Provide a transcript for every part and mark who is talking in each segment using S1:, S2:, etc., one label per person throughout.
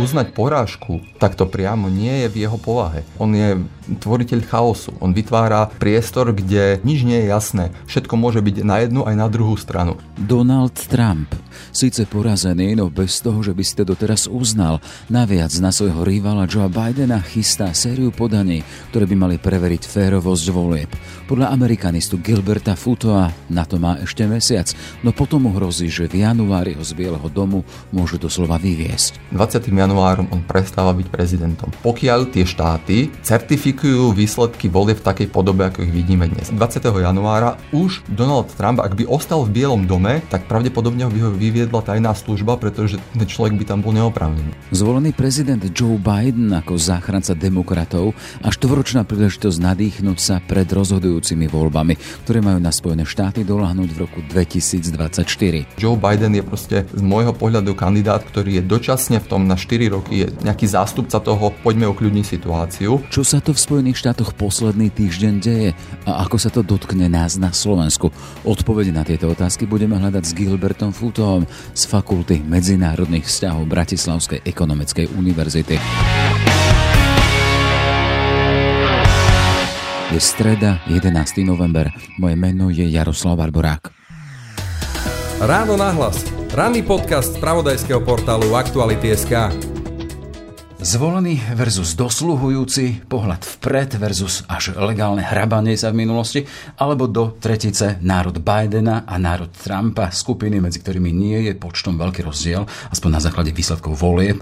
S1: uznať porážku, tak to priamo nie je v jeho povahe. On je tvoriteľ chaosu. On vytvára priestor, kde nič nie je jasné. Všetko môže byť na jednu aj na druhú stranu.
S2: Donald Trump síce porazený, no bez toho, že by si to doteraz uznal. Naviac na svojho rivala Joe Bidena chystá sériu podaní, ktoré by mali preveriť férovosť volieb. Podľa amerikanistu Gilberta Futoa na to má ešte mesiac, no potom mu hrozí, že v januári ho z Bieleho domu môžu doslova vyviesť.
S1: 20. januárom on prestáva byť prezidentom. Pokiaľ tie štáty certifikujú výsledky volieb v takej podobe, ako ich vidíme dnes. 20. januára už Donald Trump, ak by ostal v Bielom dome, tak pravdepodobne ho vyviedla tajná služba, pretože ten človek by tam bol neoprávnený.
S2: Zvolený prezident Joe Biden ako záchranca demokratov a štvoročná príležitosť nadýchnuť sa pred rozhodujú nasledujúcimi voľbami, ktoré majú na Spojené štáty doľahnúť v roku 2024.
S1: Joe Biden je proste z môjho pohľadu kandidát, ktorý je dočasne v tom na 4 roky, je nejaký zástupca toho, poďme okľudniť situáciu.
S2: Čo sa to v Spojených štátoch posledný týždeň deje a ako sa to dotkne nás na Slovensku? Odpovede na tieto otázky budeme hľadať s Gilbertom Futovom z Fakulty medzinárodných vzťahov Bratislavskej ekonomickej univerzity. Je streda, 11. november. Moje meno je Jaroslav Barborák.
S3: Ráno nahlas. Ranný podcast z pravodajského portálu Aktuality.sk.
S2: Zvolený versus dosluhujúci, pohľad vpred versus až legálne hrabanie sa v minulosti, alebo do tretice národ Bidena a národ Trumpa, skupiny, medzi ktorými nie je počtom veľký rozdiel, aspoň na základe výsledkov volieb,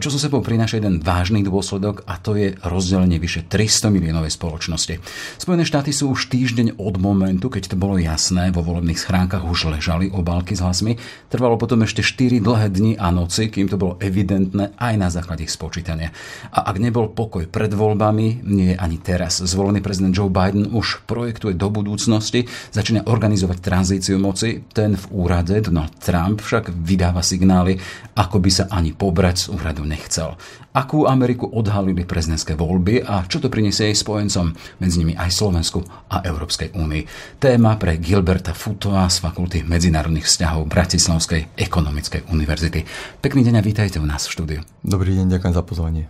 S2: čo so sebou prináša jeden vážny dôsledok a to je rozdelenie vyše 300 miliónovej spoločnosti. Spojené štáty sú už týždeň od momentu, keď to bolo jasné, vo volebných schránkach už ležali obálky s hlasmi. Trvalo potom ešte 4 dlhé dni a noci, kým to bolo evidentné aj na základe ich spočítania počítania. A ak nebol pokoj pred voľbami, nie je ani teraz. Zvolený prezident Joe Biden už projektuje do budúcnosti, začína organizovať tranzíciu moci. Ten v úrade, Donald Trump, však vydáva signály, ako by sa ani pobrať z úradu nechcel. Akú Ameriku odhalili prezidentské voľby a čo to priniesie jej spojencom, medzi nimi aj Slovensku a Európskej únii. Téma pre Gilberta Futová z Fakulty medzinárodných vzťahov Bratislavskej ekonomickej univerzity. Pekný deň a vítajte u nás v štúdiu.
S1: Dobrý deň, ďakujem za pozvanie.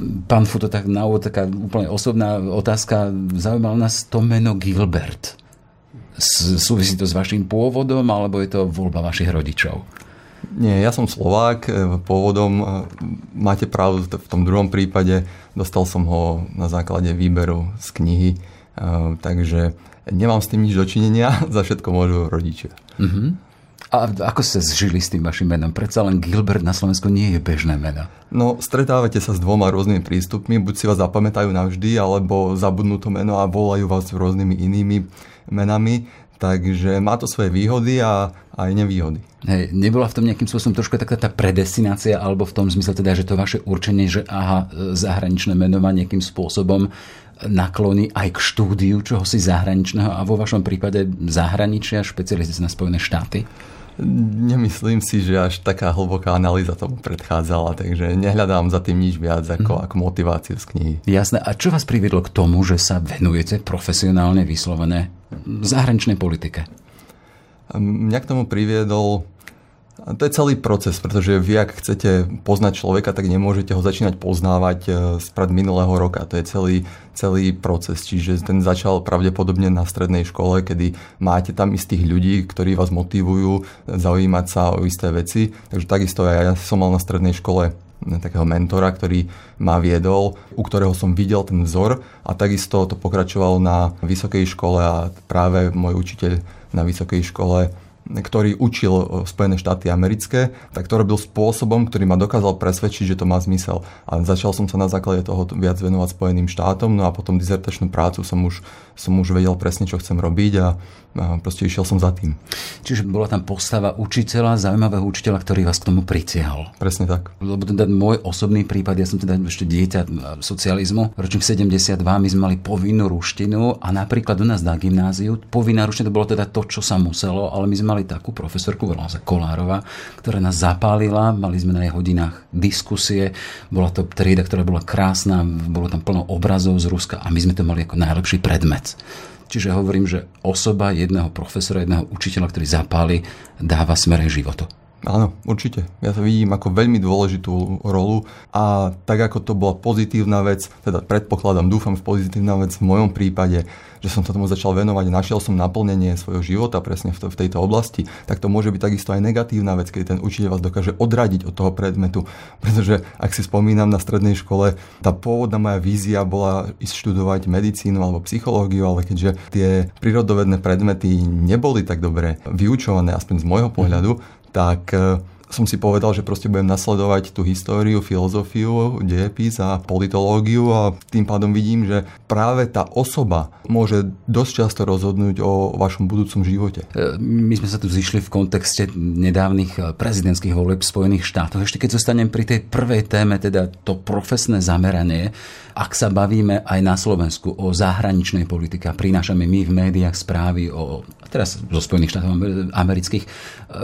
S2: Pán Futo, tak na úvod taká úplne osobná otázka. Zaujímalo nás to meno Gilbert. Súvisí to s vašim pôvodom, alebo je to voľba vašich rodičov?
S1: Nie, ja som Slovák e, pôvodom. E, máte pravdu, v tom druhom prípade dostal som ho na základe výberu z knihy, takže nemám s tým nič dočinenia, za všetko môžu rodičia. Uh-huh.
S2: A ako ste zžili s tým vašim menom? Predsa len Gilbert na Slovensku nie je bežné meno.
S1: No, stretávate sa s dvoma rôznymi prístupmi. Buď si vás zapamätajú navždy, alebo zabudnú to meno a volajú vás rôznymi inými menami. Takže má to svoje výhody a aj nevýhody.
S2: Hej, nebola v tom nejakým spôsobom trošku taká tá predestinácia, alebo v tom zmysle teda, že to vaše určenie, že aha, zahraničné meno má nejakým spôsobom nakloní aj k štúdiu čohosi zahraničného a vo vašom prípade zahraničia, špecializácie na Spojené štáty?
S1: Nemyslím si, že až taká hlboká analýza tomu predchádzala, takže nehľadám za tým nič viac ako, mm. ako motiváciu z knihy.
S2: Jasné. A čo vás priviedlo k tomu, že sa venujete profesionálne vyslovené zahraničnej politike?
S1: Mňa k tomu priviedol to je celý proces, pretože vy, ak chcete poznať človeka, tak nemôžete ho začínať poznávať e, spred minulého roka. To je celý, celý proces. Čiže ten začal pravdepodobne na strednej škole, kedy máte tam istých ľudí, ktorí vás motivujú zaujímať sa o isté veci. Takže takisto aj ja som mal na strednej škole takého mentora, ktorý ma viedol, u ktorého som videl ten vzor a takisto to pokračovalo na vysokej škole a práve môj učiteľ na vysokej škole ktorý učil e, Spojené štáty americké, tak to robil spôsobom, ktorý ma dokázal presvedčiť, že to má zmysel. A začal som sa na základe toho viac venovať Spojeným štátom, no a potom dizertačnú prácu som už, som už vedel presne, čo chcem robiť a, proste išiel som za tým.
S2: Čiže bola tam postava učiteľa, zaujímavého učiteľa, ktorý vás k tomu pritiahol.
S1: Presne tak.
S2: Lebo teda môj osobný prípad, ja som teda ešte dieťa socializmu, ročník 72, my sme mali povinnú ruštinu a napríklad u nás na gymnáziu povinná ruština to bolo teda to, čo sa muselo, ale my sme mali mali takú profesorku, volala sa Kolárova, ktorá nás zapálila, mali sme na jej hodinách diskusie, bola to trieda, ktorá bola krásna, bolo tam plno obrazov z Ruska a my sme to mali ako najlepší predmet. Čiže hovorím, že osoba jedného profesora, jedného učiteľa, ktorý zapáli, dáva smere životu.
S1: Áno, určite. Ja to vidím ako veľmi dôležitú rolu a tak ako to bola pozitívna vec, teda predpokladám, dúfam v pozitívna vec v mojom prípade, že som sa tomu začal venovať, našiel som naplnenie svojho života presne v, to, v tejto oblasti, tak to môže byť takisto aj negatívna vec, keď ten učiteľ vás dokáže odradiť od toho predmetu. Pretože ak si spomínam na strednej škole, tá pôvodná moja vízia bola ísť študovať medicínu alebo psychológiu, ale keďže tie prírodovedné predmety neboli tak dobre vyučované, aspoň z môjho pohľadu, tak e, som si povedal, že proste budem nasledovať tú históriu, filozofiu, dejepis a politológiu a tým pádom vidím, že práve tá osoba môže dosť často rozhodnúť o vašom budúcom živote.
S2: E, my sme sa tu zišli v kontexte nedávnych e, prezidentských volieb v Spojených štátoch. Ešte keď zostanem pri tej prvej téme, teda to profesné zameranie, ak sa bavíme aj na Slovensku o zahraničnej politike a prinášame my v médiách správy o, teraz zo Spojených štátov amerických,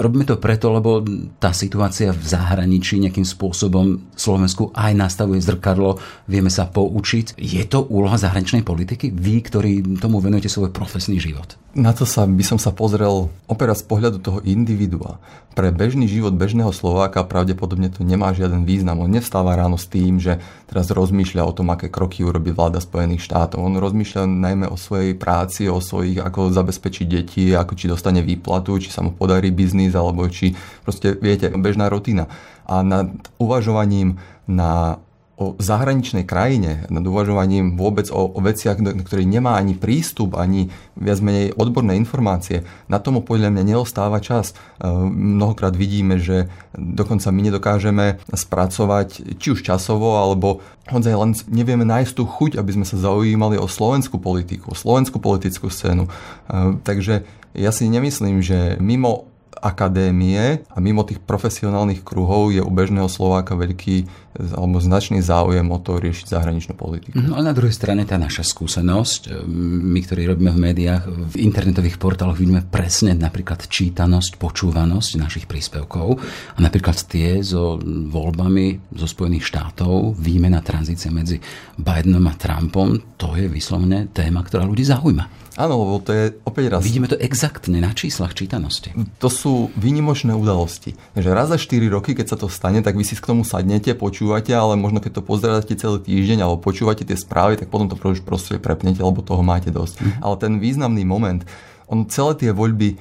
S2: robíme to preto, lebo tá situácia v zahraničí nejakým spôsobom Slovensku aj nastavuje zrkadlo, vieme sa poučiť. Je to úloha zahraničnej politiky? Vy, ktorí tomu venujete svoj profesný život.
S1: Na to sa, by som sa pozrel opäť z pohľadu toho individua. Pre bežný život bežného Slováka pravdepodobne to nemá žiaden význam. On nevstáva ráno s tým, že teraz rozmýšľa o tom, aké kroky urobí vláda Spojených štátov. On rozmýšľa najmä o svojej práci, o svojich, ako zabezpečiť deti, ako či dostane výplatu, či sa mu podarí biznis, alebo či proste, viete, bežná rutina. A nad uvažovaním na o zahraničnej krajine, nad uvažovaním vôbec o, o veciach, na ktoré nemá ani prístup, ani viac menej odborné informácie, na tomu podľa mňa neostáva čas. E, mnohokrát vidíme, že dokonca my nedokážeme spracovať či už časovo, alebo hodzaj len nevieme nájsť tú chuť, aby sme sa zaujímali o slovenskú politiku, o slovenskú politickú scénu. E, takže ja si nemyslím, že mimo akadémie a mimo tých profesionálnych kruhov je u bežného Slováka veľký alebo značný záujem o to riešiť zahraničnú politiku.
S2: No a na druhej strane tá naša skúsenosť, e, my, ktorí robíme v médiách, v internetových portáloch vidíme presne napríklad čítanosť, počúvanosť našich príspevkov a napríklad tie so voľbami zo Spojených štátov, výmena tranzície medzi Bidenom a Trumpom, to je vyslovene téma, ktorá ľudí zaujíma.
S1: Áno, lebo to je opäť raz...
S2: Vidíme to exaktne na číslach čítanosti.
S1: To sú výnimočné udalosti. Že raz za 4 roky, keď sa to stane, tak vy si k tomu sadnete, počúvate, ale možno keď to pozeráte celý týždeň alebo počúvate tie správy, tak potom to proste prepnete, lebo toho máte dosť. Mm. Ale ten významný moment, on celé tie voľby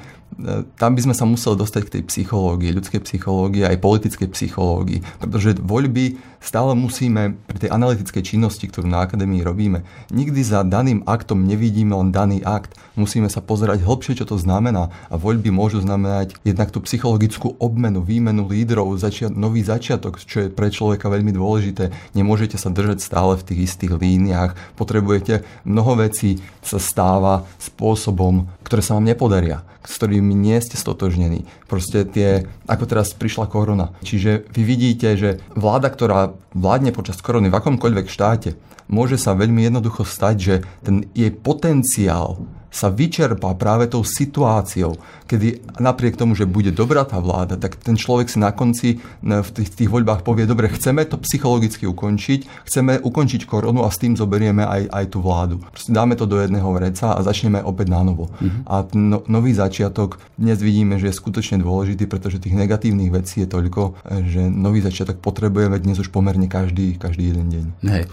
S1: tam by sme sa museli dostať k tej psychológii, ľudskej psychológii aj politickej psychológii. Pretože voľby stále musíme pri tej analytickej činnosti, ktorú na akadémii robíme, nikdy za daným aktom nevidíme len daný akt. Musíme sa pozerať hlbšie, čo to znamená. A voľby môžu znamenať jednak tú psychologickú obmenu, výmenu lídrov, začiat, nový začiatok, čo je pre človeka veľmi dôležité. Nemôžete sa držať stále v tých istých líniách. Potrebujete mnoho vecí sa stáva spôsobom, ktoré sa vám nepodaria, s ktorými nie ste stotožnení. Proste tie, ako teraz prišla korona. Čiže vy vidíte, že vláda, ktorá vládne počas korony v akomkoľvek štáte, môže sa veľmi jednoducho stať, že ten jej potenciál sa vyčerpá práve tou situáciou, kedy napriek tomu, že bude dobrá tá vláda, tak ten človek si na konci v tých, tých voľbách povie, dobre, chceme to psychologicky ukončiť, chceme ukončiť koronu a s tým zoberieme aj, aj tú vládu. Proste dáme to do jedného vreca a začneme opäť na novo. Mm-hmm. A no, nový začiatok dnes vidíme, že je skutočne dôležitý, pretože tých negatívnych vecí je toľko, že nový začiatok potrebujeme dnes už pomerne každý, každý jeden deň.
S2: Hej.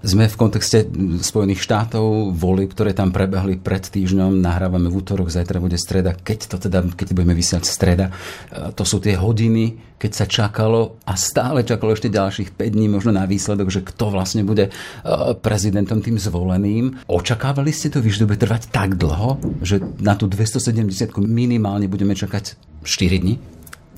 S2: Sme v kontexte Spojených štátov, voli, ktoré tam prebehli pred pred týždňom, nahrávame v útorok, zajtra bude streda, keď to teda, keď budeme vysiať streda, e, to sú tie hodiny, keď sa čakalo a stále čakalo ešte ďalších 5 dní možno na výsledok, že kto vlastne bude e, prezidentom tým zvoleným. Očakávali ste to, že to bude trvať tak dlho, že na tú 270 minimálne budeme čakať 4 dní?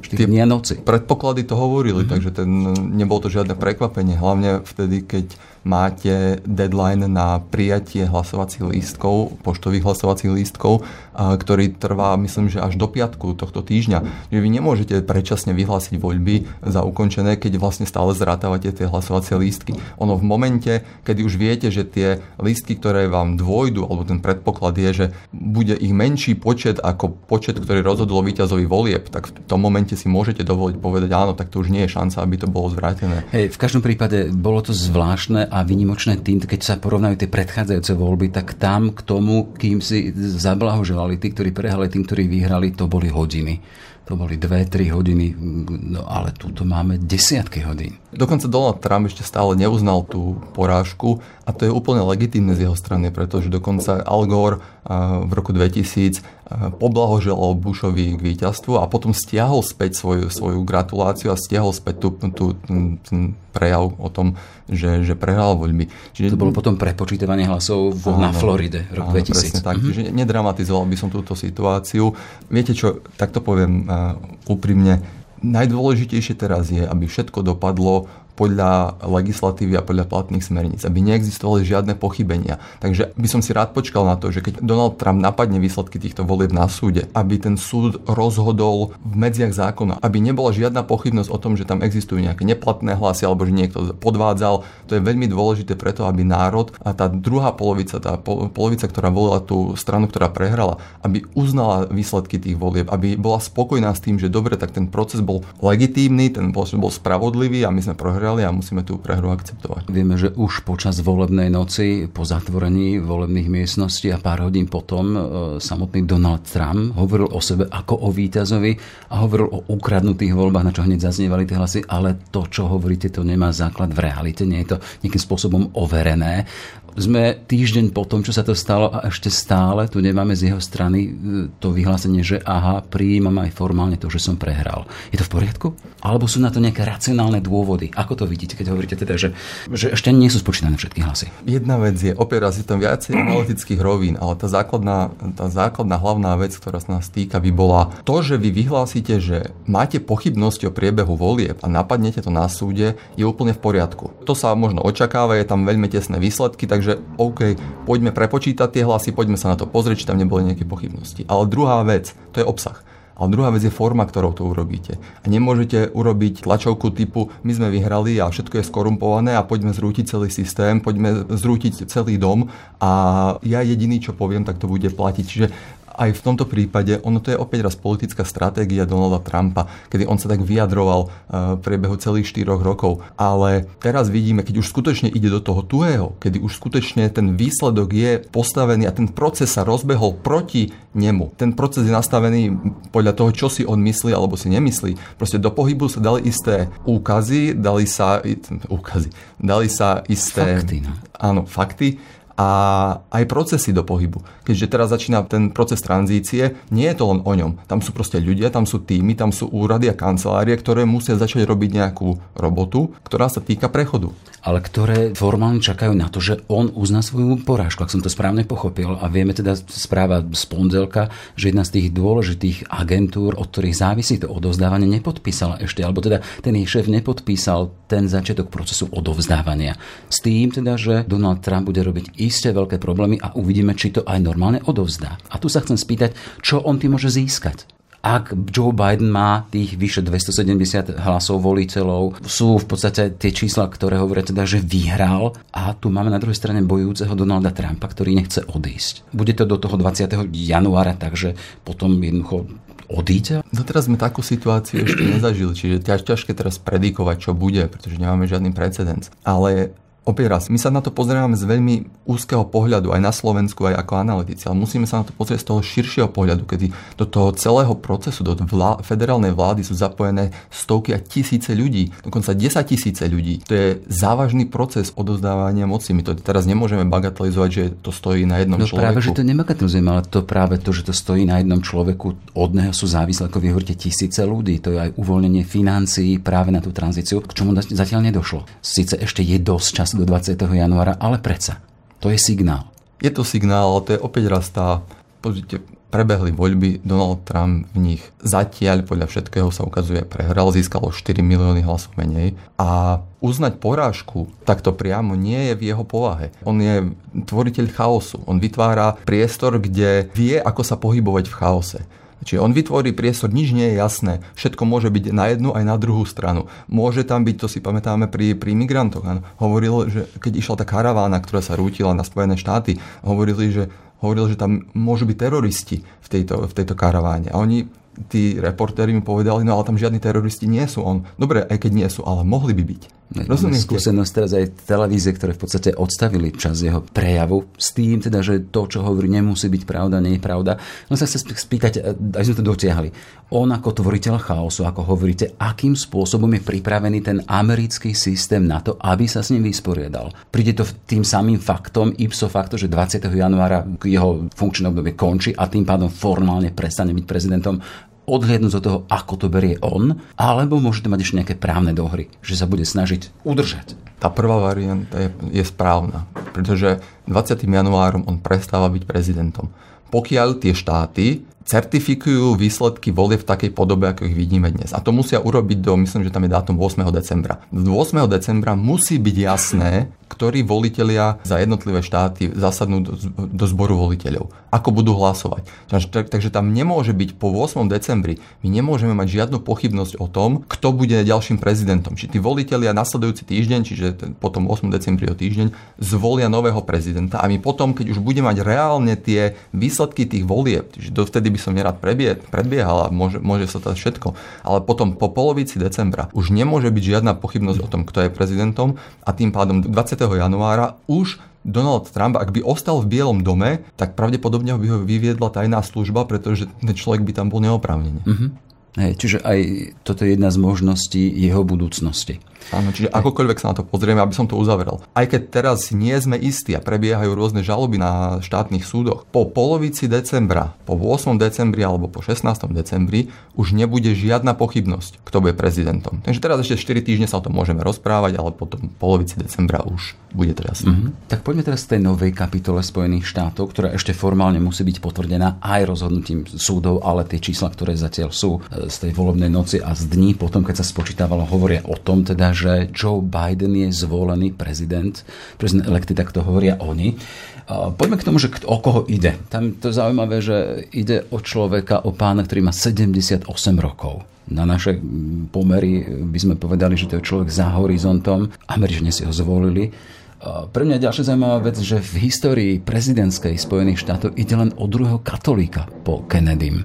S2: 4 dní a noci.
S1: Predpoklady to hovorili, mm-hmm. takže ten, nebolo to žiadne prekvapenie. Hlavne vtedy, keď máte deadline na prijatie hlasovacích lístkov, poštových hlasovacích lístkov, ktorý trvá, myslím, že až do piatku tohto týždňa. Že vy nemôžete predčasne vyhlásiť voľby za ukončené, keď vlastne stále zrátavate tie hlasovacie lístky. Ono v momente, kedy už viete, že tie lístky, ktoré vám dôjdu, alebo ten predpoklad je, že bude ich menší počet ako počet, ktorý rozhodol víťazovi volieb, tak v tom momente si môžete dovoliť povedať, áno, tak to už nie je šanca, aby to bolo zvrátené.
S2: Hej, v každom prípade bolo to zvláštne a vynimočné tým, keď sa porovnajú tie predchádzajúce voľby, tak tam k tomu, kým si zablahoželali tí, ktorí prehrali, tým, ktorí vyhrali, to boli hodiny. to boli 2-3 hodiny, no ale tu máme desiatky hodín.
S1: Dokonca Donald Trump ešte stále neuznal tú porážku a to je úplne legitímne z jeho strany, pretože dokonca Al Gore v roku 2000 poblahoželal Bushovi k víťazstvu a potom stiahol späť svoju, svoju gratuláciu a stiahol späť tú, tú, tú prejav o tom, že, že prehral voľby.
S2: Čiže, to bolo potom prepočítavanie hlasov áno, na Floride rok áno, 2000.
S1: Presne tak, mm-hmm. čiže nedramatizoval by som túto situáciu. Viete čo, tak to poviem uh, úprimne, najdôležitejšie teraz je, aby všetko dopadlo podľa legislatívy a podľa platných smerníc, aby neexistovali žiadne pochybenia. Takže by som si rád počkal na to, že keď Donald Trump napadne výsledky týchto volieb na súde, aby ten súd rozhodol v medziach zákona, aby nebola žiadna pochybnosť o tom, že tam existujú nejaké neplatné hlasy alebo že niekto podvádzal. To je veľmi dôležité preto, aby národ a tá druhá polovica, tá polovica, ktorá volila tú stranu, ktorá prehrala, aby uznala výsledky tých volieb, aby bola spokojná s tým, že dobre, tak ten proces bol legitímny, ten proces bol spravodlivý a my sme prohrali prehrali a musíme tú prehru akceptovať.
S2: Vieme, že už počas volebnej noci, po zatvorení volebných miestností a pár hodín potom e, samotný Donald Trump hovoril o sebe ako o víťazovi a hovoril o ukradnutých voľbách, na čo hneď zaznievali tie hlasy, ale to, čo hovoríte, to nemá základ v realite, nie je to nejakým spôsobom overené sme týždeň po tom, čo sa to stalo a ešte stále tu nemáme z jeho strany e, to vyhlásenie, že aha, prijímam aj formálne to, že som prehral. Je to v poriadku? Alebo sú na to nejaké racionálne dôvody? Ako to vidíte, keď hovoríte teda, že, že ešte nie sú spočítané všetky hlasy?
S1: Jedna vec je, opiera si tam viacej analytických rovín, ale tá základná, tá základná hlavná vec, ktorá sa nás týka, by bola to, že vy vyhlásite, že máte pochybnosti o priebehu volieb a napadnete to na súde, je úplne v poriadku. To sa možno očakáva, je tam veľmi tesné výsledky, takže Takže OK, poďme prepočítať tie hlasy, poďme sa na to pozrieť, či tam neboli nejaké pochybnosti. Ale druhá vec, to je obsah. Ale druhá vec je forma, ktorou to urobíte. A nemôžete urobiť tlačovku typu my sme vyhrali a všetko je skorumpované a poďme zrútiť celý systém, poďme zrútiť celý dom a ja jediný, čo poviem, tak to bude platiť. Čiže aj v tomto prípade, ono to je opäť raz politická stratégia Donalda Trumpa, kedy on sa tak vyjadroval eh, v priebehu celých 4 rokov. Ale teraz vidíme, keď už skutočne ide do toho tuhého, kedy už skutočne ten výsledok je postavený a ten proces sa rozbehol proti nemu. Ten proces je nastavený podľa toho, čo si on myslí alebo si nemyslí. Proste do pohybu sa dali isté úkazy, dali sa, úkazy, dali sa isté...
S2: Fakty, no.
S1: Áno, fakty a aj procesy do pohybu. Keďže teraz začína ten proces tranzície, nie je to len o ňom. Tam sú proste ľudia, tam sú týmy, tam sú úrady a kancelárie, ktoré musia začať robiť nejakú robotu, ktorá sa týka prechodu
S2: ale ktoré formálne čakajú na to, že on uzná svoju porážku, ak som to správne pochopil. A vieme teda správa z pondelka, že jedna z tých dôležitých agentúr, od ktorých závisí to odovzdávanie, nepodpísala ešte, alebo teda ten jej šéf nepodpísal ten začiatok procesu odovzdávania. S tým teda, že Donald Trump bude robiť isté veľké problémy a uvidíme, či to aj normálne odovzdá. A tu sa chcem spýtať, čo on tým môže získať ak Joe Biden má tých vyše 270 hlasov voliteľov, sú v podstate tie čísla, ktoré hovoria teda, že vyhral a tu máme na druhej strane bojujúceho Donalda Trumpa, ktorý nechce odísť. Bude to do toho 20. januára, takže potom jednoducho odíde?
S1: Doteraz sme takú situáciu ešte nezažili, čiže ťaž, ťažké teraz predikovať, čo bude, pretože nemáme žiadny precedens. Ale Opäť raz, my sa na to pozeráme z veľmi úzkeho pohľadu, aj na Slovensku, aj ako analytici, ale musíme sa na to pozrieť z toho širšieho pohľadu, kedy do toho celého procesu, do vlá- federálnej vlády sú zapojené stovky a tisíce ľudí, dokonca 10 tisíce ľudí. To je závažný proces odozdávania moci. My to teraz nemôžeme bagatelizovať, že to stojí na jednom
S2: no,
S1: človeku.
S2: práve, že to nebagatelizujeme, ale to práve to, že to stojí na jednom človeku, od neho sú závislé, ako vy hovoríte, tisíce ľudí. To je aj uvoľnenie financií práve na tú tranzíciu, k čomu zatiaľ nedošlo. Sice ešte je dosť čas do 20. januára, ale predsa. To je signál.
S1: Je to signál, ale to je opäť raz tá, pozrite, prebehli voľby, Donald Trump v nich zatiaľ podľa všetkého sa ukazuje prehral, získalo 4 milióny hlasov menej a uznať porážku takto priamo nie je v jeho povahe. On je tvoriteľ chaosu, on vytvára priestor, kde vie, ako sa pohybovať v chaose. Čiže on vytvorí priestor, nič nie je jasné. Všetko môže byť na jednu aj na druhú stranu. Môže tam byť, to si pamätáme pri, pri migrantoch. Hovoril, že keď išla tá karavána, ktorá sa rútila na Spojené štáty, hovorili, že, hovoril, že tam môžu byť teroristi v tejto, v tejto karaváne. A oni tí reportéri mi povedali, no ale tam žiadni teroristi nie sú. On, dobre, aj keď nie sú, ale mohli by byť.
S2: Máme skúsenosť teraz aj televízie, ktoré v podstate odstavili čas jeho prejavu s tým, teda, že to, čo hovorí, nemusí byť pravda, nie je pravda. Len sa chce spýtať, aj sme to dotiahli. On ako tvoriteľ chaosu, ako hovoríte, akým spôsobom je pripravený ten americký systém na to, aby sa s ním vysporiadal. Príde to tým samým faktom, ipso facto, že 20. januára jeho funkčné obdobie končí a tým pádom formálne prestane byť prezidentom odhliadnúť od toho, ako to berie on, alebo môže to mať ešte nejaké právne dohry, že sa bude snažiť udržať.
S1: Tá prvá varianta je, je správna, pretože 20. januárom on prestáva byť prezidentom. Pokiaľ tie štáty certifikujú výsledky volie v takej podobe, ako ich vidíme dnes. A to musia urobiť do, myslím, že tam je dátum 8. decembra. Do 8. decembra musí byť jasné, ktorí volitelia za jednotlivé štáty zasadnú do, do zboru voliteľov. Ako budú hlasovať. Takže, tam nemôže byť po 8. decembri, my nemôžeme mať žiadnu pochybnosť o tom, kto bude ďalším prezidentom. Či tí volitelia nasledujúci týždeň, čiže potom 8. decembri o týždeň, zvolia nového prezidenta a my potom, keď už budeme mať reálne tie výsledky tých volieb, čiže dovtedy by som nerad prebie, predbiehal a môže, môže sa to všetko, ale potom po polovici decembra už nemôže byť žiadna pochybnosť o tom, kto je prezidentom a tým pádom 20 januára už Donald Trump, ak by ostal v Bielom dome, tak pravdepodobne by ho vyviedla tajná služba, pretože ten človek by tam bol neoprávnene.
S2: Mm-hmm. Hej, čiže aj toto je jedna z možností jeho budúcnosti.
S1: Áno, čiže akokoľvek sa na to pozrieme, aby som to uzavrel. Aj keď teraz nie sme istí a prebiehajú rôzne žaloby na štátnych súdoch, po polovici decembra, po 8. decembri alebo po 16. decembri už nebude žiadna pochybnosť, kto bude prezidentom. Takže teraz ešte 4 týždne sa o tom môžeme rozprávať, ale potom polovici decembra už bude jasné.
S2: Mm-hmm. Tak poďme teraz k tej novej kapitole Spojených štátov, ktorá ešte formálne musí byť potvrdená aj rozhodnutím súdov, ale tie čísla, ktoré zatiaľ sú e, z tej volebnej noci a z dní potom, keď sa spočítavalo, hovoria o tom teda, že Joe Biden je zvolený prezident, prezident elekty, tak to hovoria oni. Poďme k tomu, že o koho ide. Tam to je zaujímavé, že ide o človeka, o pána, ktorý má 78 rokov. Na naše pomery by sme povedali, že to je človek za horizontom. Američania si ho zvolili pre mňa je ďalšia zaujímavá vec, že v histórii prezidentskej Spojených štátov ide len o druhého katolíka po Kennedym.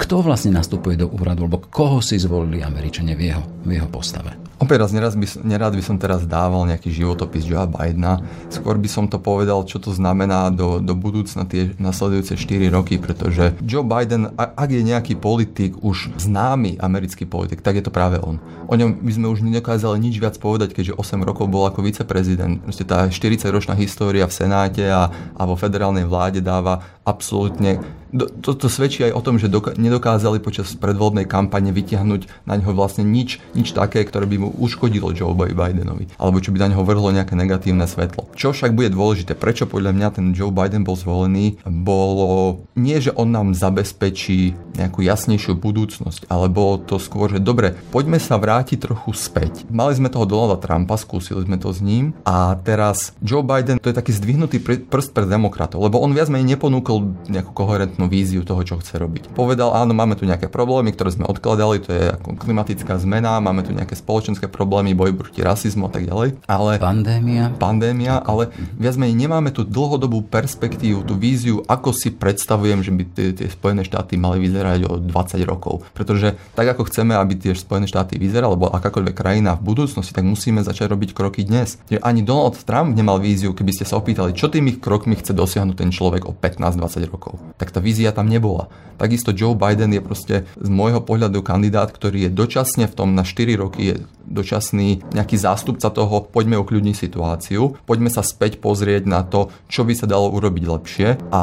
S2: Kto vlastne nastupuje do úradu, alebo koho si zvolili Američania v jeho, v jeho postave?
S1: Opäť raz, neraz by, nerád by som teraz dával nejaký životopis Joea Bidena. Skôr by som to povedal, čo to znamená do, do budúcna tie nasledujúce 4 roky, pretože Joe Biden, ak je nejaký politik, už známy americký politik, tak je to práve on. O ňom by sme už nedokázali nič viac povedať, keďže 8 rokov bol ako viceprezident. Proste tá 40-ročná história v Senáte a, a vo federálnej vláde dáva absolútne to, to svedčí aj o tom, že doka- nedokázali počas predvoľbnej kampane vytiahnuť na ňo vlastne nič, nič také, ktoré by mu uškodilo Joe Bidenovi, alebo čo by na ňo vrhlo nejaké negatívne svetlo. Čo však bude dôležité, prečo podľa mňa ten Joe Biden bol zvolený, bolo nie, že on nám zabezpečí nejakú jasnejšiu budúcnosť, ale bolo to skôr, že dobre, poďme sa vrátiť trochu späť. Mali sme toho Donalda Trumpa, skúsili sme to s ním a teraz Joe Biden to je taký zdvihnutý prst pre demokratov, lebo on viac menej neponúkol nejakú koherentnú víziu toho, čo chce robiť. Povedal, áno, máme tu nejaké problémy, ktoré sme odkladali, to je ako klimatická zmena, máme tu nejaké spoločenské problémy, boj proti rasizmu a tak ďalej. Ale,
S2: pandémia.
S1: Pandémia, ale viac menej nemáme tu dlhodobú perspektívu, tú víziu, ako si predstavujem, že by tie, tie Spojené štáty mali vyzerať o 20 rokov. Pretože tak ako chceme, aby tie Spojené štáty vyzerali, alebo akákoľvek krajina v budúcnosti, tak musíme začať robiť kroky dnes. Ani Donald Trump nemal víziu, keby ste sa opýtali, čo tými krokmi chce dosiahnuť ten človek o 15-20 rokov. Tak tá vízia tam nebola. Takisto Joe Biden je proste z môjho pohľadu kandidát, ktorý je dočasne v tom na 4 roky je dočasný nejaký zástupca toho, poďme okľudniť situáciu, poďme sa späť pozrieť na to, čo by sa dalo urobiť lepšie a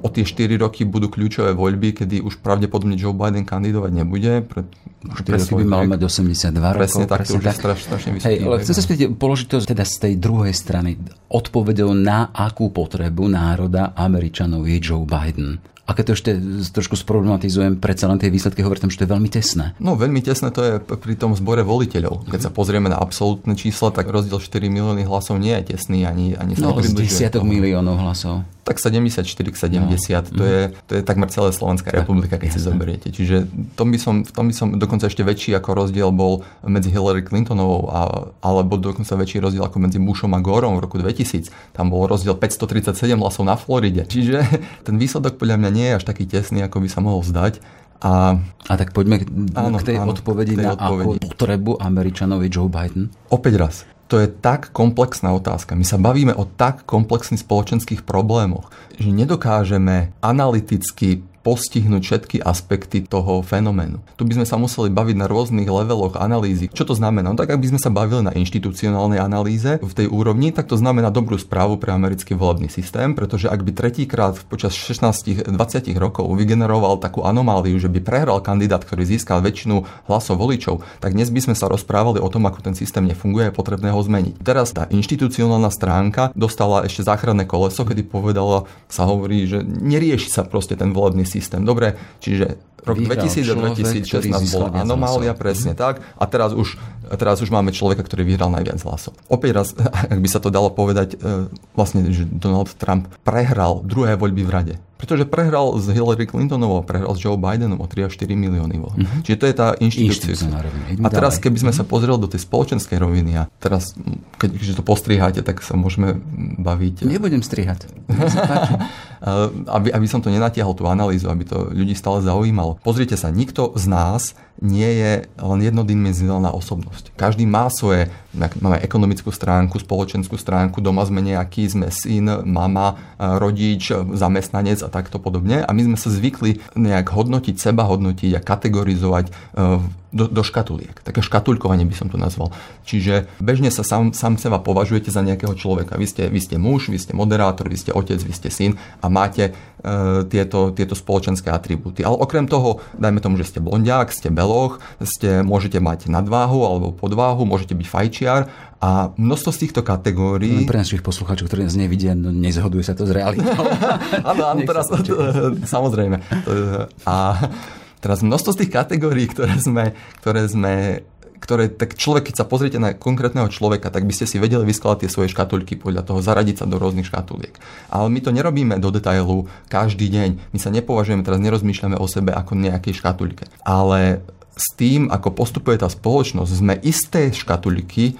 S1: o tie 4 roky budú kľúčové voľby, kedy už pravdepodobne Joe Biden kandidovať nebude. Pre,
S2: pre by mal mať 82 rokov.
S1: Presne tak, to už je strašne, strašne
S2: Hej, ale chcem sa spýtať, položiť to teda z tej druhej strany. Odpovedou na akú potrebu národa Američanov je Joe Biden. A keď to ešte trošku sproblematizujem, predsa len tie výsledky hovorím, že to je veľmi tesné.
S1: No veľmi tesné to je pri tom zbore voliteľov. Keď sa pozrieme na absolútne čísla, tak rozdiel 4 milióny hlasov nie je tesný ani, ani
S2: sa no, z desiatok miliónov hlasov
S1: tak 74 k 70, no. to, je, to je takmer celá Slovenská republika, keď si zoberiete. Čiže tom, by som, v tom by som dokonca ešte väčší ako rozdiel bol medzi Hillary Clintonovou a, alebo dokonca väčší rozdiel ako medzi Bushom a Gorom v roku 2000. Tam bol rozdiel 537 hlasov na Floride. Čiže ten výsledok podľa mňa nie je až taký tesný, ako by sa mohol zdať.
S2: A, a tak poďme áno, k tej áno, odpovedi tej na odpovedi. akú potrebu Američanovi Joe Biden.
S1: Opäť raz, to je tak komplexná otázka. My sa bavíme o tak komplexných spoločenských problémoch, že nedokážeme analyticky postihnúť všetky aspekty toho fenoménu. Tu by sme sa museli baviť na rôznych leveloch analýzy. Čo to znamená? No tak ak by sme sa bavili na inštitucionálnej analýze v tej úrovni, tak to znamená dobrú správu pre americký volebný systém, pretože ak by tretíkrát počas 16-20 rokov vygeneroval takú anomáliu, že by prehral kandidát, ktorý získal väčšinu hlasov voličov, tak dnes by sme sa rozprávali o tom, ako ten systém nefunguje a je potrebné ho zmeniť. Teraz tá inštitucionálna stránka dostala ešte záchranné koleso, kedy povedala, sa hovorí, že nerieši sa proste ten volebný systém. Dobre, čiže rok 2000 a 2016 bola anomália, presne tak. A teraz už, teraz už máme človeka, ktorý vyhral najviac hlasov. Opäť raz, ak by sa to dalo povedať, e, vlastne, že Donald Trump prehral druhé voľby v rade. Pretože prehral s Hillary Clintonovou, prehral s Joe Bidenom o 3 až 4 milióny. Mm-hmm. Čiže to je tá inštitúcia. A teraz, keby sme sa mhm. pozreli do tej spoločenskej roviny a teraz, keď to postriháte, tak sa môžeme baviť.
S2: Nebudem strihať.
S1: aby, aby som to nenatiahol, tú analýzu, aby to ľudí stále zaujímalo. Pozrite sa, nikto z nás nie je len jednodimenzionálna osobnosť. Každý má svoje, máme ekonomickú stránku, spoločenskú stránku, doma sme nejaký, sme syn, mama, rodič, zamestnanec a takto podobne. A my sme sa zvykli nejak hodnotiť seba, hodnotiť a kategorizovať e, do, do škatuliek. Také škatulkovanie by som to nazval. Čiže bežne sa sám, sám seba považujete za nejakého človeka. Vy ste, vy ste muž, vy ste moderátor, vy ste otec, vy ste syn a máte e, tieto, tieto spoločenské atribúty. Ale okrem toho, dajme tomu, že ste blondiák, ste beloch, ste, môžete mať nadváhu alebo podváhu, môžete byť fajčiar a množstvo z týchto kategórií...
S2: Pre našich poslucháčov, ktorí nás nevidia, no, nezhoduje sa to s realitou.
S1: áno, áno, teraz, samozrejme. A Teraz množstvo z tých kategórií, ktoré sme, ktoré sme ktoré, tak človek, keď sa pozriete na konkrétneho človeka, tak by ste si vedeli vyskladať tie svoje škatulky podľa toho, zaradiť sa do rôznych škatuliek. Ale my to nerobíme do detailu každý deň. My sa nepovažujeme, teraz nerozmýšľame o sebe ako nejakej škatulke. Ale s tým, ako postupuje tá spoločnosť, sme isté škatulky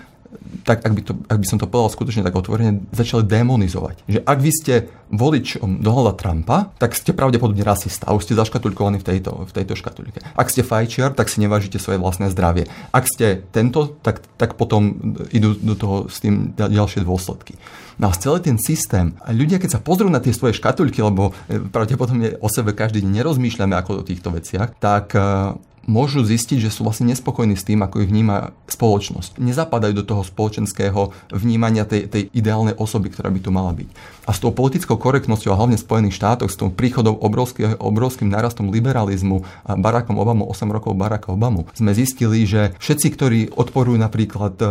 S1: tak ak by, to, ak by som to povedal skutočne tak otvorene, začali demonizovať. Že ak vy ste voličom Donalda Trumpa, tak ste pravdepodobne rasista a už ste zaškatulkovaní v tejto, v tejto škatulke. Ak ste fajčiar, tak si nevážite svoje vlastné zdravie. Ak ste tento, tak, tak potom idú do toho s tým ďalšie dôsledky. No a celý ten systém, a ľudia keď sa pozrú na tie svoje škatulky, lebo e, pravdepodobne o sebe každý deň nerozmýšľame ako o týchto veciach, tak e, môžu zistiť, že sú vlastne nespokojní s tým, ako ich vníma spoločnosť. Nezapadajú do toho spoločenského vnímania tej, tej ideálnej osoby, ktorá by tu mala byť. A s tou politickou korektnosťou, a hlavne v Spojených štátoch, s tou príchodom obrovský, obrovským narastom liberalizmu a Barackom Obamu, 8 rokov Baracka Obamu, sme zistili, že všetci, ktorí odporujú napríklad e,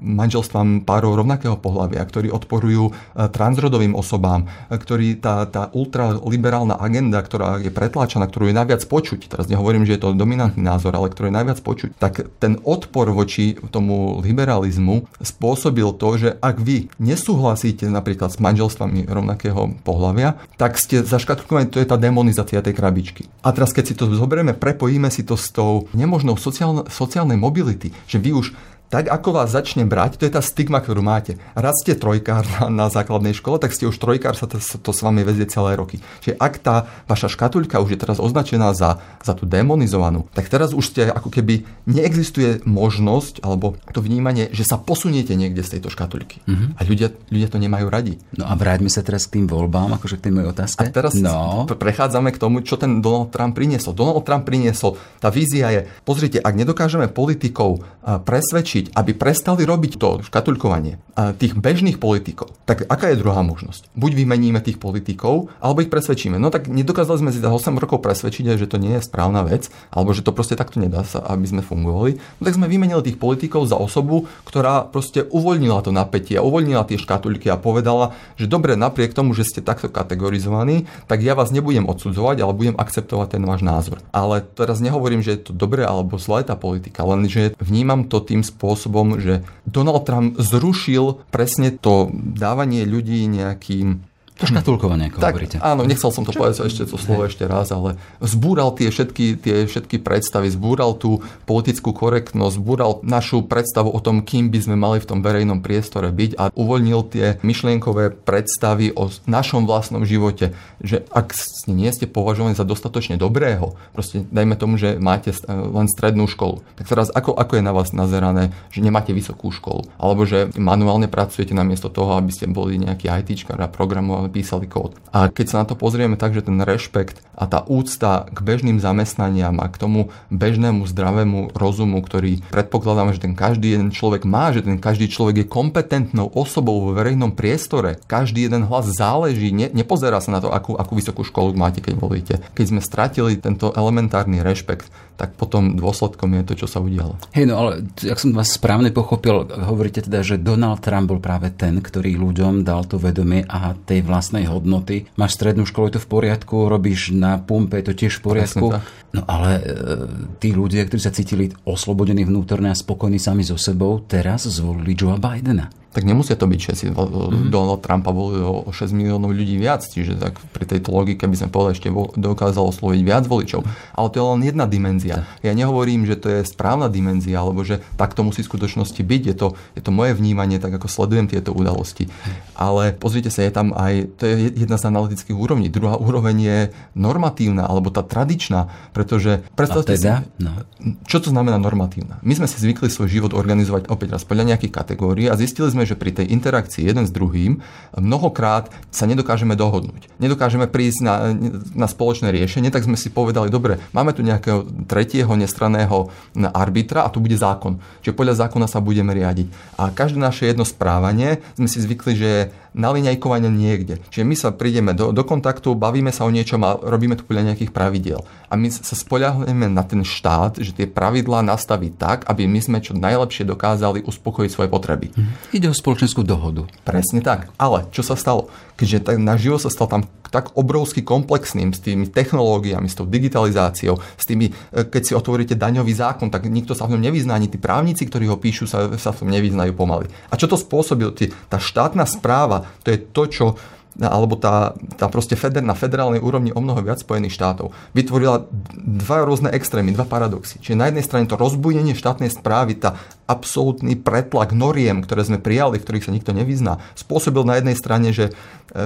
S1: manželstvám párov rovnakého pohľavia, ktorí odporujú e, transrodovým osobám, e, ktorí tá, tá ultraliberálna agenda, ktorá je pretláčaná, ktorú je najviac počuť, teraz nehovorím, že je to dominantná dominantný názor, ale ktorý je najviac počuť, tak ten odpor voči tomu liberalizmu spôsobil to, že ak vy nesúhlasíte napríklad s manželstvami rovnakého pohľavia, tak ste zaškatrukovaní, to je tá demonizácia tej krabičky. A teraz keď si to zoberieme, prepojíme si to s tou nemožnou sociálne, sociálnej mobility, že vy už tak ako vás začne brať, to je tá stigma, ktorú máte. Raz ste trojkár na, na základnej škole, tak ste už trojkár, sa to, to s vami vezie celé roky. Čiže ak tá vaša škatulka už je teraz označená za, za tú demonizovanú, tak teraz už ste ako keby neexistuje možnosť alebo to vnímanie, že sa posuniete niekde z tejto škatulky. Mm-hmm. A ľudia, ľudia to nemajú radi.
S2: No a vráťme sa teraz k tým voľbám, akože k tej mojej otázke.
S1: A teraz no. prechádzame k tomu, čo ten Donald Trump priniesol. Donald Trump priniesol, tá vízia je, pozrite, ak nedokážeme politikov presvedčiť, presvedčiť, aby prestali robiť to škatulkovanie tých bežných politikov, tak aká je druhá možnosť? Buď vymeníme tých politikov, alebo ich presvedčíme. No tak nedokázali sme si za 8 rokov presvedčiť, že to nie je správna vec, alebo že to proste takto nedá sa, aby sme fungovali. No tak sme vymenili tých politikov za osobu, ktorá proste uvoľnila to napätie, uvoľnila tie škatulky a povedala, že dobre, napriek tomu, že ste takto kategorizovaní, tak ja vás nebudem odsudzovať, ale budem akceptovať ten váš názor. Ale teraz nehovorím, že je to dobré alebo zlé tá politika, len že vnímam to tým spôsobom, spôsobom, že Donald Trump zrušil presne to dávanie ľudí nejakým
S2: To škatulkovanie, ako
S1: tak,
S2: hovoríte.
S1: Áno, nechcel som to Čo? povedať ešte to slovo ešte raz, ale zbúral tie všetky, tie všetky predstavy, zbúral tú politickú korektnosť, zbúral našu predstavu o tom, kým by sme mali v tom verejnom priestore byť a uvoľnil tie myšlienkové predstavy o našom vlastnom živote, že ak nie ste považovaní za dostatočne dobrého, proste dajme tomu, že máte len strednú školu, tak teraz ako, ako je na vás nazerané, že nemáte vysokú školu, alebo že manuálne pracujete namiesto toho, aby ste boli nejaký ITčkar a programovali písali kód. A keď sa na to pozrieme tak, že ten rešpekt a tá úcta k bežným zamestnaniam a k tomu bežnému zdravému rozumu, ktorý predpokladám, že ten každý jeden človek má, že ten každý človek je kompetentnou osobou vo verejnom priestore, každý jeden hlas záleží, ne, nepozerá sa na to, akú, akú vysokú školu máte, keď volíte. Keď sme stratili tento elementárny rešpekt, tak potom dôsledkom je to, čo sa udialo.
S2: Hej, no ale ak som vás správne pochopil, hovoríte teda, že Donald Trump bol práve ten, ktorý ľuďom dal to vedomie a tej vlastnej hodnoty. Máš strednú školu, je to v poriadku, robíš na pumpe, je to tiež v poriadku. No ale e, tí ľudia, ktorí sa cítili oslobodení vnútorne a spokojní sami so sebou, teraz zvolili Joea Bidena
S1: tak nemusia to byť všetci. Mm-hmm. Donald Trumpa bol o 6 miliónov ľudí viac, čiže tak pri tejto logike by sme povedali, ešte dokázal osloviť viac voličov. Ale to je len jedna dimenzia. Ja nehovorím, že to je správna dimenzia, alebo že tak to musí v skutočnosti byť. Je to, je to moje vnímanie, tak ako sledujem tieto udalosti. Ale pozrite sa, je tam aj, to je jedna z analytických úrovní. Druhá úroveň je normatívna, alebo tá tradičná, pretože
S2: predstavte teda? si, no.
S1: čo to znamená normatívna. My sme si zvykli svoj život organizovať opäť raz podľa nejakých kategórií a zistili sme, že pri tej interakcii jeden s druhým mnohokrát sa nedokážeme dohodnúť. Nedokážeme prísť na, na spoločné riešenie, tak sme si povedali, dobre, máme tu nejakého tretieho nestraného arbitra a tu bude zákon. Čiže podľa zákona sa budeme riadiť. A každé naše jedno správanie sme si zvykli, že je naliňajkovanie niekde. Čiže my sa prídeme do, do kontaktu, bavíme sa o niečom a robíme to podľa nejakých pravidiel. A my sa spoľahneme na ten štát, že tie pravidlá nastaví tak, aby my sme čo najlepšie dokázali uspokojiť svoje potreby.
S2: Hm. Ide o spoločenskú dohodu.
S1: Presne tak. Ale čo sa stalo? Keďže tak, náš život sa stal tam tak obrovsky komplexným s tými technológiami, s tou digitalizáciou, s tými, e, keď si otvoríte daňový zákon, tak nikto sa v ňom nevyzná, ani tí právnici, ktorí ho píšu, sa, sa v tom nevyznajú pomaly. A čo to spôsobil? Tá štátna správa, to je to, čo alebo tá, tá proste feder, na federálnej úrovni o mnoho viac Spojených štátov vytvorila dva rôzne extrémy, dva paradoxy. Čiže na jednej strane to rozbujenie štátnej správy, tá absolútny pretlak noriem, ktoré sme prijali, v ktorých sa nikto nevyzná, spôsobil na jednej strane, že e,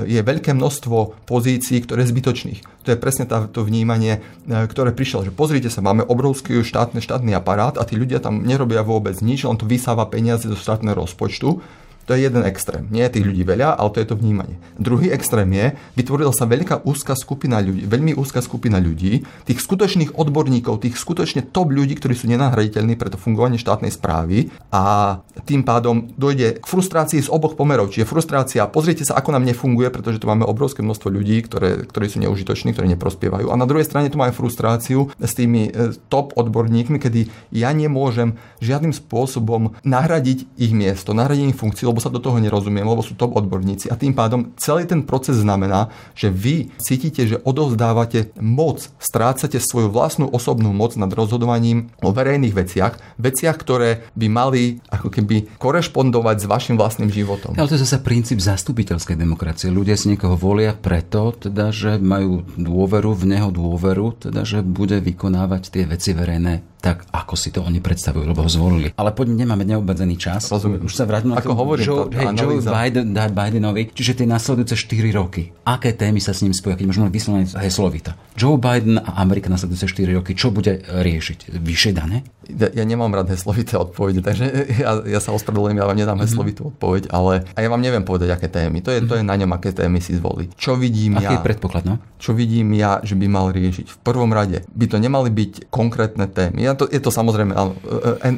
S1: je veľké množstvo pozícií, ktoré je zbytočných. To je presne tá, to vnímanie, e, ktoré prišlo, že pozrite sa, máme obrovský štátny, štátny aparát a tí ľudia tam nerobia vôbec nič, len to vysáva peniaze zo štátneho rozpočtu to je jeden extrém. Nie je tých ľudí veľa, ale to je to vnímanie. Druhý extrém je, vytvorila sa veľká úzka skupina ľudí, veľmi úzka skupina ľudí, tých skutočných odborníkov, tých skutočne top ľudí, ktorí sú nenahraditeľní pre to fungovanie štátnej správy a tým pádom dojde k frustrácii z oboch pomerov. Čiže frustrácia, pozrite sa, ako nám nefunguje, pretože tu máme obrovské množstvo ľudí, ktoré, ktorí sú neužitoční, ktorí neprospievajú. A na druhej strane tu máme frustráciu s tými e, top odborníkmi, kedy ja nemôžem žiadnym spôsobom nahradiť ich miesto, nahradiť ich funkciu, lebo sa do toho nerozumiem, lebo sú top odborníci. A tým pádom celý ten proces znamená, že vy cítite, že odovzdávate moc, strácate svoju vlastnú osobnú moc nad rozhodovaním o verejných veciach, veciach, ktoré by mali ako keby korešpondovať s vašim vlastným životom.
S2: Ale to je zase princíp zastupiteľskej demokracie. Ľudia si niekoho volia preto, teda, že majú dôveru, v neho dôveru, teda, že bude vykonávať tie veci verejné tak, ako si to oni predstavujú, lebo ho zvolili. Ale poďme, nemáme neobmedzený čas.
S1: Rozumiem.
S2: Už sa vrátim
S1: ako hovorím,
S2: Joe, hej, Joe Biden, Bidenovi, čiže tie nasledujúce 4 roky. Aké témy sa s ním spoja, keď možno vyslovene heslovita. Joe Biden a Amerika nasledujúce 4 roky, čo bude riešiť? Vyššie dane?
S1: Ja, ja nemám rád heslovité odpovede, takže ja, ja sa ospravedlňujem, ja vám nedám mm-hmm. heslovitú odpoveď, ale a ja vám neviem povedať, aké témy. To je, mm-hmm. to je na ňom, aké témy si zvolí. Čo vidím
S2: Aký
S1: ja?
S2: je predpoklad, no?
S1: Čo vidím ja, že by mal riešiť? V prvom rade by to nemali byť konkrétne témy. Ja to, je to samozrejme e,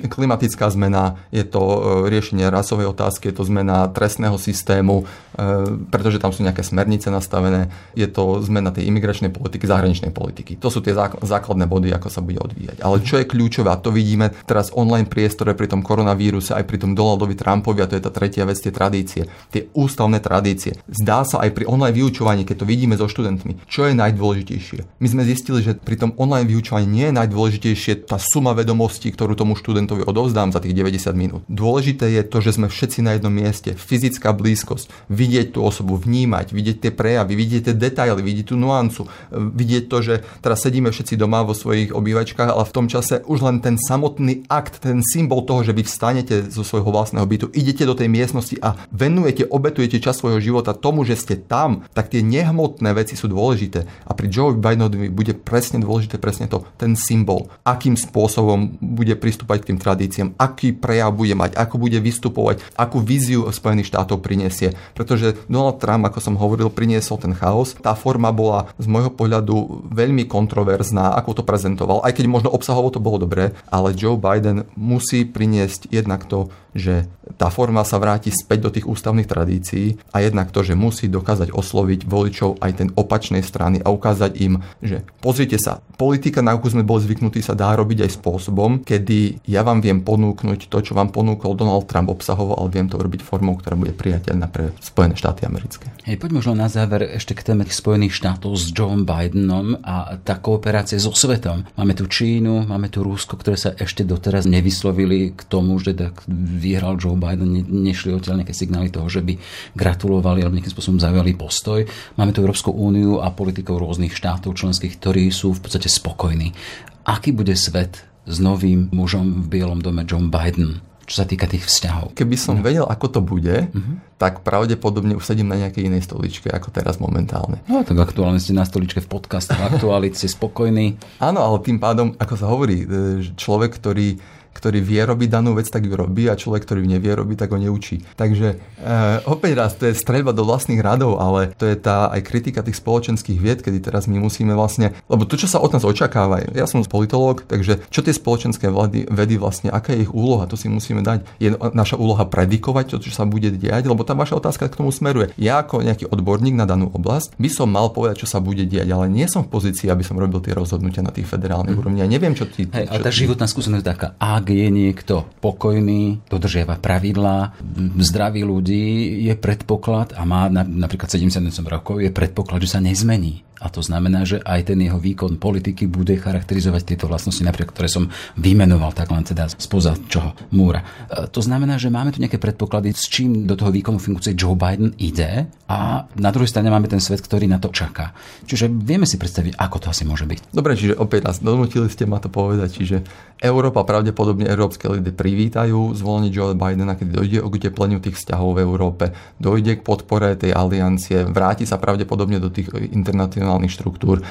S1: e, klimatická zmena, je to e, riešenie rasovej otázky, je to zmena trestného systému, pretože tam sú nejaké smernice nastavené, je to zmena tej imigračnej politiky, zahraničnej politiky. To sú tie základné body, ako sa bude odvíjať. Ale čo je kľúčové, a to vidíme teraz online priestore pri tom koronavíruse, aj pri tom Donaldovi Trumpovi, a to je tá tretia vec, tie tradície, tie ústavné tradície. Zdá sa aj pri online vyučovaní, keď to vidíme so študentmi, čo je najdôležitejšie. My sme zistili, že pri tom online vyučovaní nie je najdôležitejšie tá suma vedomostí, ktorú tomu študentovi odovzdám za tých 90 minút. Dôležité je to, že sme všetci na jednom mieste, fyzická blízkosť, vidieť tú osobu, vnímať, vidieť tie prejavy, vidieť tie detaily, vidieť tú nuancu, vidieť to, že teraz sedíme všetci doma vo svojich obývačkách, ale v tom čase už len ten samotný akt, ten symbol toho, že vy vstanete zo svojho vlastného bytu, idete do tej miestnosti a venujete, obetujete čas svojho života tomu, že ste tam, tak tie nehmotné veci sú dôležité. A pri Joe Bidenovi bude presne dôležité presne to, ten symbol. Akým spôsobom bude pristúpať k tým tradíciám, aký prejav bude mať, ako bude vystupovať, akú víziu Spojených štátov prinesie. Pretože Donald Trump, ako som hovoril, priniesol ten chaos. Tá forma bola z môjho pohľadu veľmi kontroverzná, ako to prezentoval, aj keď možno obsahovo to bolo dobré, ale Joe Biden musí priniesť jednak to, že tá forma sa vráti späť do tých ústavných tradícií a jednak to, že musí dokázať osloviť voličov aj ten opačnej strany a ukázať im, že pozrite sa, politika, na akú sme boli zvyknutí, sa dá robiť aj spôsobom, kedy ja vám viem ponúknuť to, čo vám ponúkol Donald Trump obsahovo, ale viem to robiť formou, ktorá bude priateľná pre Spojené štáty americké.
S2: Hej, poď možno na záver ešte k téme Spojených štátov s Joe Bidenom a tá kooperácia so svetom. Máme tu Čínu, máme tu Rusko, ktoré sa ešte doteraz nevyslovili k tomu, že tak vyhral Joe Biden, ne, nešli odtiaľ nejaké signály toho, že by gratulovali alebo nejakým spôsobom zaujali postoj. Máme tu Európsku úniu a politikov rôznych štátov členských, ktorí sú v podstate spokojní. Aký bude svet s novým mužom v Bielom dome John Biden? čo sa týka tých vzťahov.
S1: Keby som vedel, ako to bude, uh-huh. tak pravdepodobne už sedím na nejakej inej stoličke, ako teraz momentálne.
S2: No tak aktuálne ste na stoličke v podcaste, aktuálne ste spokojní.
S1: Áno, ale tým pádom, ako sa hovorí, e, človek, ktorý ktorý vie robiť danú vec, tak ju robí a človek, ktorý ju nevie robiť, tak ho neučí. Takže e, opäť raz, to je streľba do vlastných radov, ale to je tá aj kritika tých spoločenských vied, kedy teraz my musíme vlastne, lebo to, čo sa od nás očakáva, ja som politológ, takže čo tie spoločenské vedy, vedy vlastne, aká je ich úloha, to si musíme dať. Je naša úloha predikovať to, čo sa bude diať, lebo tá vaša otázka k tomu smeruje. Ja ako nejaký odborník na danú oblasť by som mal povedať, čo sa bude diať, ale nie som v pozícii, aby som robil tie rozhodnutia na tých federálnych mm. úrovni. Ja neviem, čo ty.
S2: Hej, ale tá životná skúsenosť taká, ak je niekto pokojný, dodržiava pravidlá, zdraví ľudí, je predpoklad a má napríklad 78 rokov, je predpoklad, že sa nezmení. A to znamená, že aj ten jeho výkon politiky bude charakterizovať tieto vlastnosti, napríklad, ktoré som vymenoval, tak len teda spoza čoho múra. E, to znamená, že máme tu nejaké predpoklady, s čím do toho výkonu funkcie Joe Biden ide a na druhej strane máme ten svet, ktorý na to čaká. Čiže vieme si predstaviť, ako to asi môže byť.
S1: Dobre, čiže opäť raz donútili ste ma to povedať, čiže Európa pravdepodobne európske ľudia privítajú zvolenie Joe Bidena, keď dojde k utepleniu tých vzťahov v Európe, dojde k podpore tej aliancie, vráti sa pravdepodobne do tých internacionálnych štruktúr. E,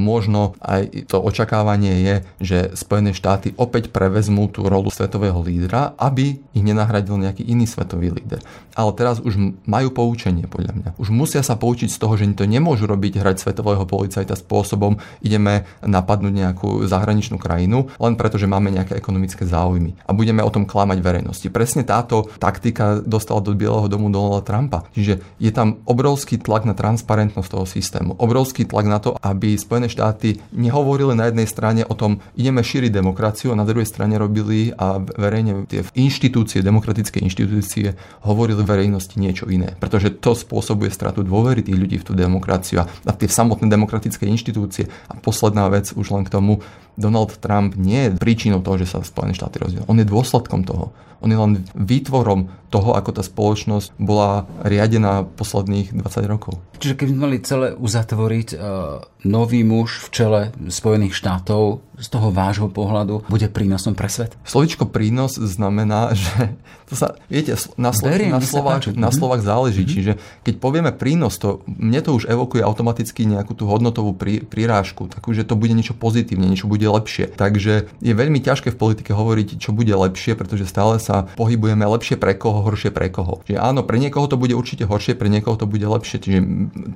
S1: možno aj to očakávanie je, že Spojené štáty opäť prevezmú tú rolu svetového lídra, aby ich nenahradil nejaký iný svetový líder. Ale teraz už majú poučenie, podľa mňa. Už musia sa poučiť z toho, že to nemôžu robiť hrať svetového policajta spôsobom, ideme napadnúť nejakú zahraničnú krajinu, len preto, že máme nejaké ekonomické záujmy. A budeme o tom klamať verejnosti. Presne táto taktika dostala do Bieleho domu Donalda Trumpa. Čiže je tam obrovský tlak na transparentnosť toho systému, obrovský tlak na to, aby Spojené štáty nehovorili na jednej strane o tom, ideme šíriť demokraciu a na druhej strane robili a verejne tie inštitúcie, demokratické inštitúcie hovorili verejnosti niečo iné. Pretože to spôsobuje stratu dôvery tých ľudí v tú demokraciu a tie samotné demokratické inštitúcie. A posledná vec už len k tomu, Donald Trump nie je príčinou toho, že sa Spojené štáty rozdiel. On je dôsledkom toho. On je len výtvorom toho, ako tá spoločnosť bola riadená posledných 20 rokov.
S2: Čiže keby sme mali celé uzatvoriť, uh, nový muž v čele Spojených štátov z toho vášho pohľadu bude prínosom pre svet?
S1: Slovičko prínos znamená, že to sa, viete, na, slo- Verím, na, Slovách, na mhm. Slovách záleží. Mm-hmm. Čiže keď povieme prínos, to, mne to už evokuje automaticky nejakú tú hodnotovú prí, prirážku, takú, že to bude niečo pozitívne, niečo bude lepšie. Takže je veľmi ťažké v politike hovoriť, čo bude lepšie, pretože stále sa pohybujeme lepšie pre koho, horšie pre koho. Čiže áno, pre niekoho to bude určite horšie, pre niekoho to bude lepšie. Čiže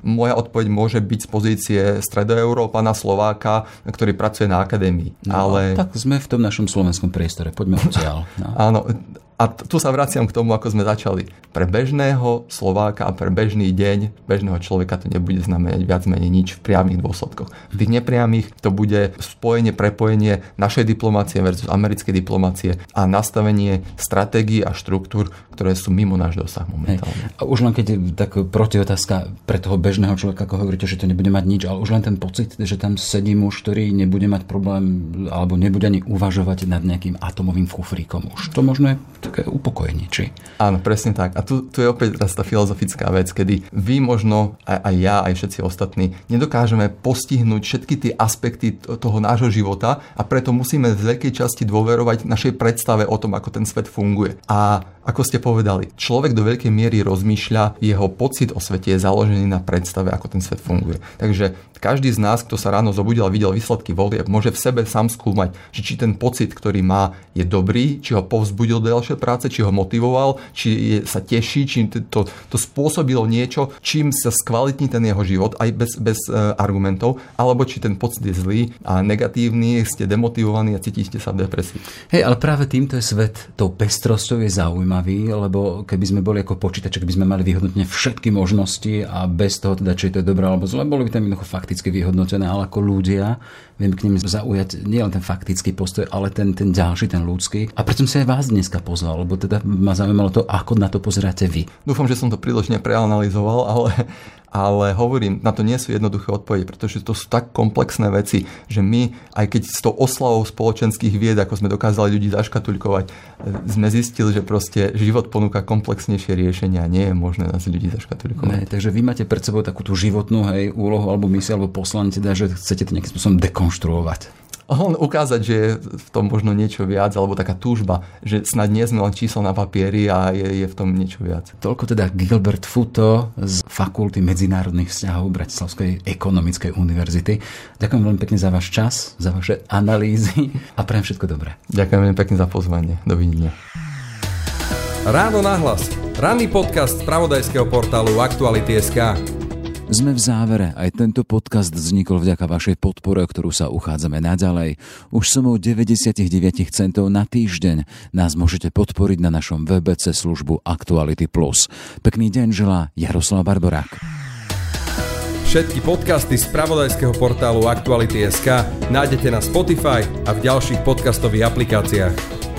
S1: moja odpoveď môže byť z pozície stredoeurópana, Slováka, ktorý pracuje na akadémii.
S2: No, Ale... Tak sme v tom našom slovenskom priestore. Poďme odtiaľ.
S1: No. Áno, A tu sa vraciam k tomu, ako sme začali. Pre bežného Slováka a pre bežný deň bežného človeka to nebude znamenať viac menej nič v priamých dôsledkoch. V tých nepriamých to bude spojenie, prepojenie našej diplomácie versus americkej diplomácie a nastavenie stratégií a štruktúr, ktoré sú mimo náš dosah momentálne.
S2: Hej. A už len keď je tak protiotázka pre toho bežného človeka, ako hovoríte, že to nebude mať nič, ale už len ten pocit, že tam sedí muž, ktorý nebude mať problém alebo nebude ani uvažovať nad nejakým atomovým kufríkom. Už to možno je také upokojenie, či?
S1: Áno, presne tak. A tu, tu je opäť teraz tá filozofická vec, kedy vy možno, aj, aj ja, aj všetci ostatní, nedokážeme postihnúť všetky tie aspekty toho nášho života a preto musíme z veľkej časti dôverovať našej predstave o tom, ako ten svet funguje. A ako ste povedali, človek do veľkej miery rozmýšľa, jeho pocit o svete je založený na predstave, ako ten svet funguje. Takže každý z nás, kto sa ráno zobudil a videl výsledky volieb, môže v sebe sám skúmať, že či ten pocit, ktorý má, je dobrý, či ho povzbudil do ďalšej práce, či ho motivoval, či je, sa teší, či to, to spôsobilo niečo, čím sa skvalitní ten jeho život, aj bez, bez uh, argumentov, alebo či ten pocit je zlý a negatívny, ste demotivovaní a cítite sa v depresii.
S2: Hej, ale práve týmto je svet, tou pestrosťou je zaujímavý, lebo keby sme boli ako počítač, keby sme mali vyhodnotne všetky možnosti a bez toho teda, či je to dobré alebo zle, boli by tam jednoducho fakt fakticky vyhodnotené, ale ako ľudia viem k nim zaujať nielen ten faktický postoj, ale ten, ten ďalší, ten ľudský. A preto som si aj vás dneska pozval, lebo teda ma zaujímalo to, ako na to pozeráte vy.
S1: Dúfam, že som to príliš nepreanalizoval, ale ale hovorím, na to nie sú jednoduché odpovede, pretože to sú tak komplexné veci, že my, aj keď s tou oslavou spoločenských vied, ako sme dokázali ľudí zaškatulkovať, e, sme zistili, že proste život ponúka komplexnejšie riešenia a nie je možné nás ľudí zaškatulkovať.
S2: Ne, takže vy máte pred sebou takú tú životnú hej, úlohu alebo misiu alebo poslanie, teda, že chcete to nejakým spôsobom dekonštruovať
S1: len ukázať, že je v tom možno niečo viac, alebo taká túžba, že snad nie sme len číslo na papieri a je, je v tom niečo viac.
S2: Toľko teda Gilbert Futo z Fakulty medzinárodných vzťahov Bratislavskej ekonomickej univerzity. Ďakujem veľmi pekne za váš čas, za vaše analýzy a prajem všetko dobré.
S1: Ďakujem veľmi pekne za pozvanie. Dovidenia.
S3: Ráno nahlas. Ranný podcast z pravodajského portálu Aktuality.sk.
S2: Sme v závere. Aj tento podcast vznikol vďaka vašej podpore, ktorú sa uchádzame naďalej. Už sumou 99 centov na týždeň nás môžete podporiť na našom webe službu Actuality+. Pekný deň želá Jaroslav Barborák.
S3: Všetky podcasty z pravodajského portálu Aktuality.sk nájdete na Spotify a v ďalších podcastových aplikáciách.